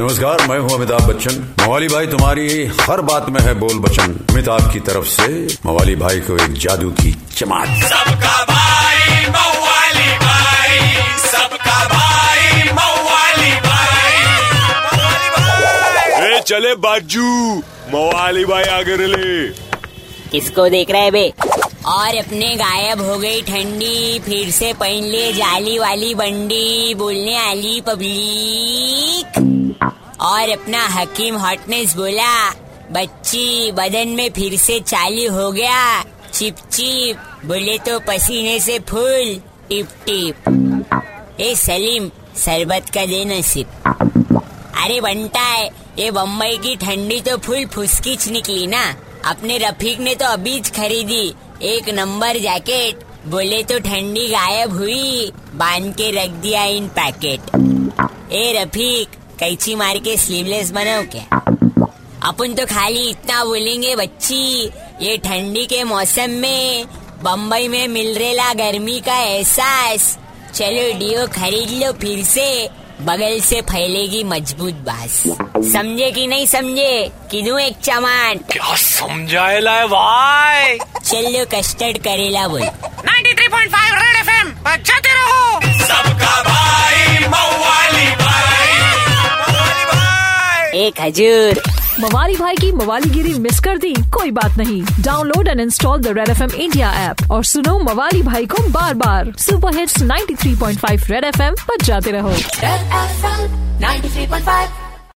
नमस्कार मैं हूँ अमिताभ बच्चन। मवाली भाई तुम्हारी हर बात में है बोल बच्चन अमिताभ की तरफ़ से मवाली भाई को एक जादू की चमाट। सबका भाई मवाली भाई। सबका भाई मवाली भाई। ए चले बाजू। मवाली भाई आगे ले किसको देख रहे है बे? और अपने गायब हो गई ठंडी फिर से पहन ले जाली वाली बंडी बोलने आली पब्लिक। और अपना हकीम हॉटनेस बोला, बच्ची, बदन में फिर से चालू हो गया। चिप चिप, बोले तो पसीने से फूल। टिप टिप। ए सलीम, शरबत का दे नसीब। अरे बनता है, ये बम्बई की ठंडी तो फुल फुसकिच निकली ना। अपने रफीक ने तो अभी खरीदी, एक नंबर जैकेट। बोले तो ठंडी गायब हुई, बाँध के रख दिया इन पैकेट। ए रफीक कैची मार के स्लीवलेस बनाओ क्या? अपन तो खाली इतना बोलेंगे बच्ची ये ठंडी के मौसम में बम्बई में मिल रेला गर्मी का एहसास। चलो डियो खरीद लो फिर से बगल से फैलेगी मज़बूत बास। समझे कि नहीं समझे? किनू एक चमान क्या समझाए लाए भाई? चलो कस्टर्ड करेला बोल। 93.5 रेड एफएम बजाते रहो। एक हजूर मवाली भाई की मवालीगिरी मिस कर दी कोई बात नहीं। Download and install the red F M India app और सुनो मवाली भाई को बार बार super hits 93.5 red F M पर जाते रहो। Ninety three point 93.5